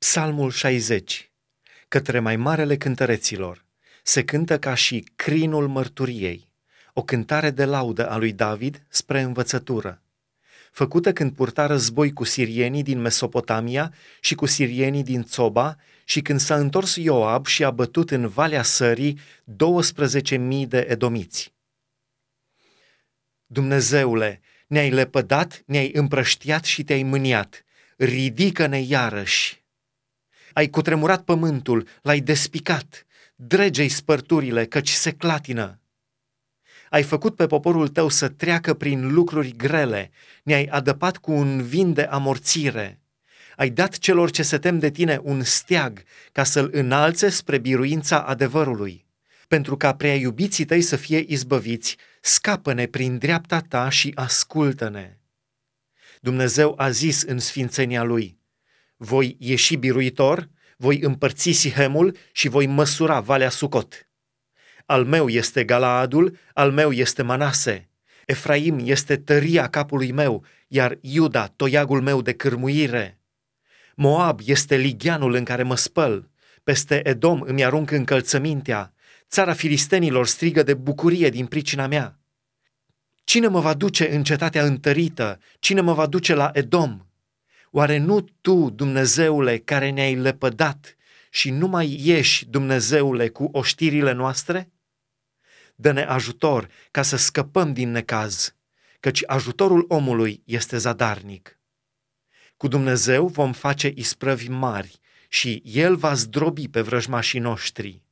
Psalmul 60, către mai marele cântăreților, se cântă ca și crinul mărturiei, o cântare de laudă a lui David spre învățătură, făcută când purta război cu sirienii din Mesopotamia și cu sirienii din Țoba și când s-a întors Ioab și a bătut în Valea Sării 12.000 de edomiți. Dumnezeule, ne-ai lepădat, ne-ai împrăștiat și te-ai mâniat. Ridică-ne iarăși! Ai cutremurat pământul, l-ai despicat, dregei spărturile, căci se clatină. Ai făcut pe poporul tău să treacă prin lucruri grele, ne-ai adăpat cu un vin de amorțire. Ai dat celor ce se tem de tine un steag ca să-l înalțe spre biruința adevărului. Pentru ca prea iubiții tăi să fie izbăviți, scapă-ne prin dreapta ta și ascultă-ne. Dumnezeu a zis în sfințenia lui, voi ieși biruitor, voi împărți Sihemul și voi măsura Valea Sucot. Al meu este Galaadul, al meu este Manase. Efraim este tăria capului meu, iar Iuda toiagul meu de cârmuire. Moab este ligianul în care mă spăl. Peste Edom îmi arunc încălțămintea. Țara filistenilor strigă de bucurie din pricina mea. Cine mă va duce în cetatea întărită? Cine mă va duce la Edom? Oare nu tu, Dumnezeule, care ne-ai lepădat și nu mai ieși, Dumnezeule, cu oștirile noastre? Dă-ne ajutor ca să scăpăm din necaz, căci ajutorul omului este zadarnic. Cu Dumnezeu vom face isprăvi mari și El va zdrobi pe vrăjmașii noștri.